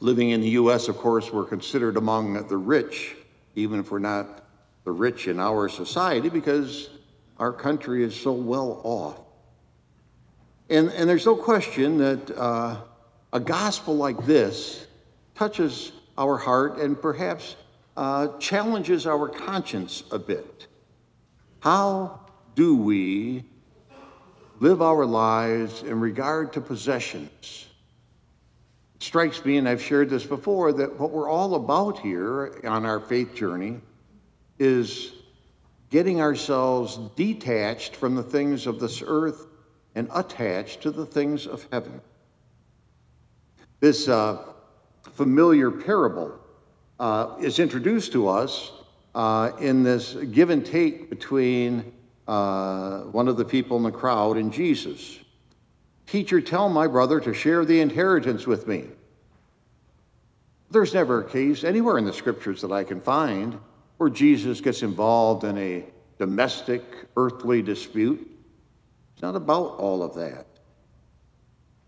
Living in the U.S., of course, we're considered among the rich, even if we're not the rich in our society, because our country is so well off. And, and there's no question that uh, a gospel like this touches our heart and perhaps uh, challenges our conscience a bit. How do we live our lives in regard to possessions? Strikes me, and I've shared this before, that what we're all about here on our faith journey is getting ourselves detached from the things of this earth and attached to the things of heaven. This uh, familiar parable uh, is introduced to us uh, in this give and take between uh, one of the people in the crowd and Jesus. Teacher, tell my brother to share the inheritance with me. There's never a case anywhere in the scriptures that I can find where Jesus gets involved in a domestic, earthly dispute. It's not about all of that.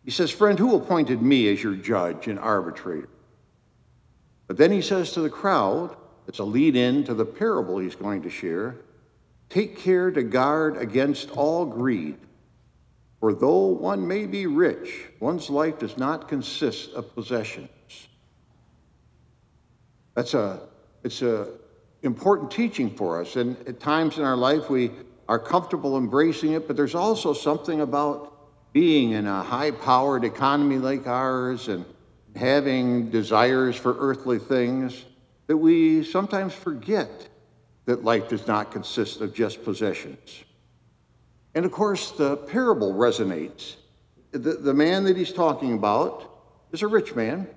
He says, Friend, who appointed me as your judge and arbitrator? But then he says to the crowd, it's a lead in to the parable he's going to share take care to guard against all greed. For though one may be rich, one's life does not consist of possessions. That's a, it's a important teaching for us. And at times in our life, we are comfortable embracing it, but there's also something about being in a high powered economy like ours and having desires for earthly things that we sometimes forget that life does not consist of just possessions. And of course, the parable resonates. The, the man that he's talking about is a rich man,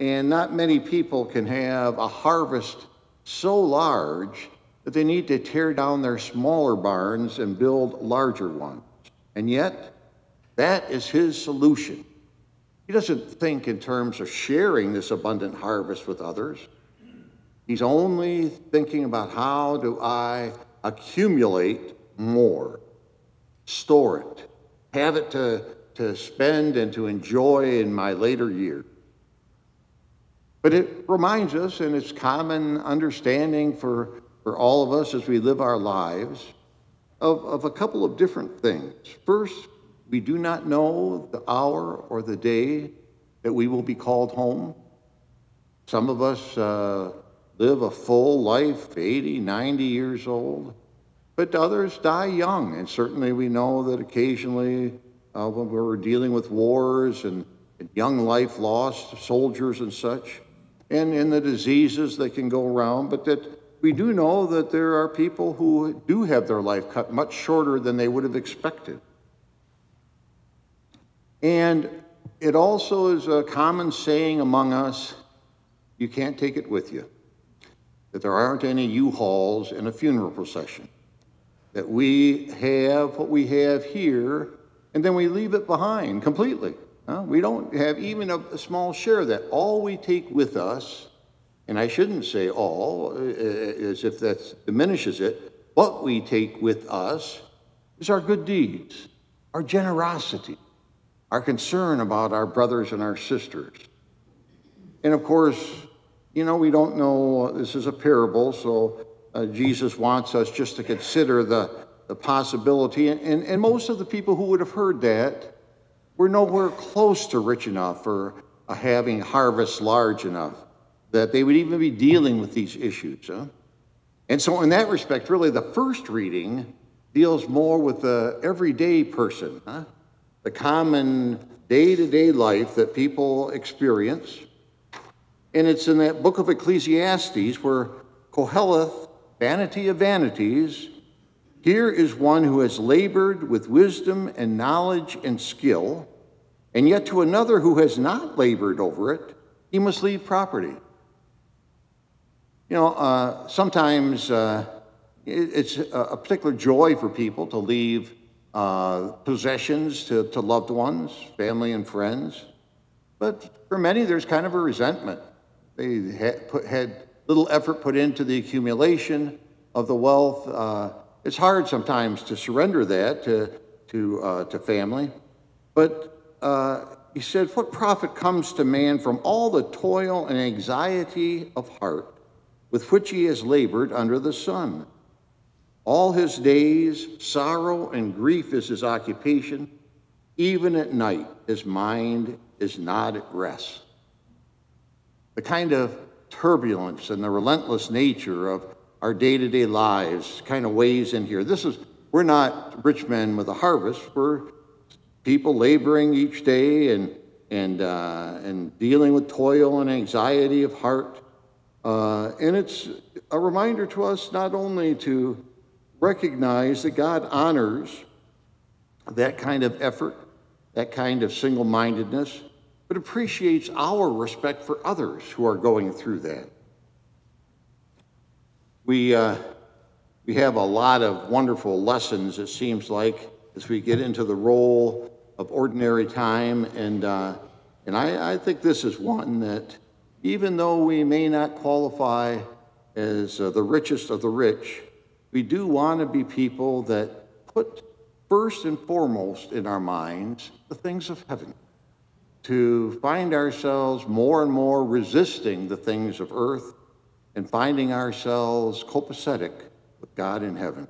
and not many people can have a harvest so large that they need to tear down their smaller barns and build larger ones. And yet, that is his solution. He doesn't think in terms of sharing this abundant harvest with others. He's only thinking about how do I accumulate more, store it, have it to, to spend and to enjoy in my later years. But it reminds us, and it's common understanding for, for all of us as we live our lives, of, of a couple of different things. First, we do not know the hour or the day that we will be called home. Some of us uh, live a full life, 80, 90 years old, but others die young. And certainly we know that occasionally uh, when we're dealing with wars and, and young life lost, soldiers and such, and in the diseases that can go around, but that we do know that there are people who do have their life cut much shorter than they would have expected. And it also is a common saying among us you can't take it with you that there aren't any U-Hauls in a funeral procession, that we have what we have here, and then we leave it behind completely. Huh? We don't have even a, a, small share of that. All we take with us, and I shouldn't say all, uh, uh as if that diminishes it, what we take with us is our good deeds, our generosity, our concern about our brothers and our sisters. And of course, you know, we don't know, this is a parable, so uh, Jesus wants us just to consider the, the possibility. And, and, and most of the people who would have heard that were nowhere close to rich enough or uh, having harvests large enough that they would even be dealing with these issues. Huh? And so, in that respect, really, the first reading deals more with the everyday person, huh? the common day to day life that people experience. And it's in that book of Ecclesiastes where Koheleth, vanity of vanities, here is one who has labored with wisdom and knowledge and skill, and yet to another who has not labored over it, he must leave property. You know, uh, sometimes uh, it's a particular joy for people to leave uh, possessions to, to loved ones, family, and friends. But for many, there's kind of a resentment. They had, put, had little effort put into the accumulation of the wealth. Uh, it's hard sometimes to surrender that to, to, uh, to family. But uh, he said, What profit comes to man from all the toil and anxiety of heart with which he has labored under the sun? All his days, sorrow and grief is his occupation. Even at night, his mind is not at rest. The kind of turbulence and the relentless nature of our day to day lives kind of weighs in here. This is, we're not rich men with a harvest. We're people laboring each day and, and, uh, and dealing with toil and anxiety of heart. Uh, and it's a reminder to us not only to recognize that God honors that kind of effort, that kind of single mindedness, but appreciates our respect for others who are going through that. We, uh, we have a lot of wonderful lessons, it seems like, as we get into the role of ordinary time. And, uh, and I, I think this is one that, even though we may not qualify as uh, the richest of the rich, we do want to be people that put first and foremost in our minds the things of heaven, to find ourselves more and more resisting the things of earth and finding ourselves copacetic with God in heaven.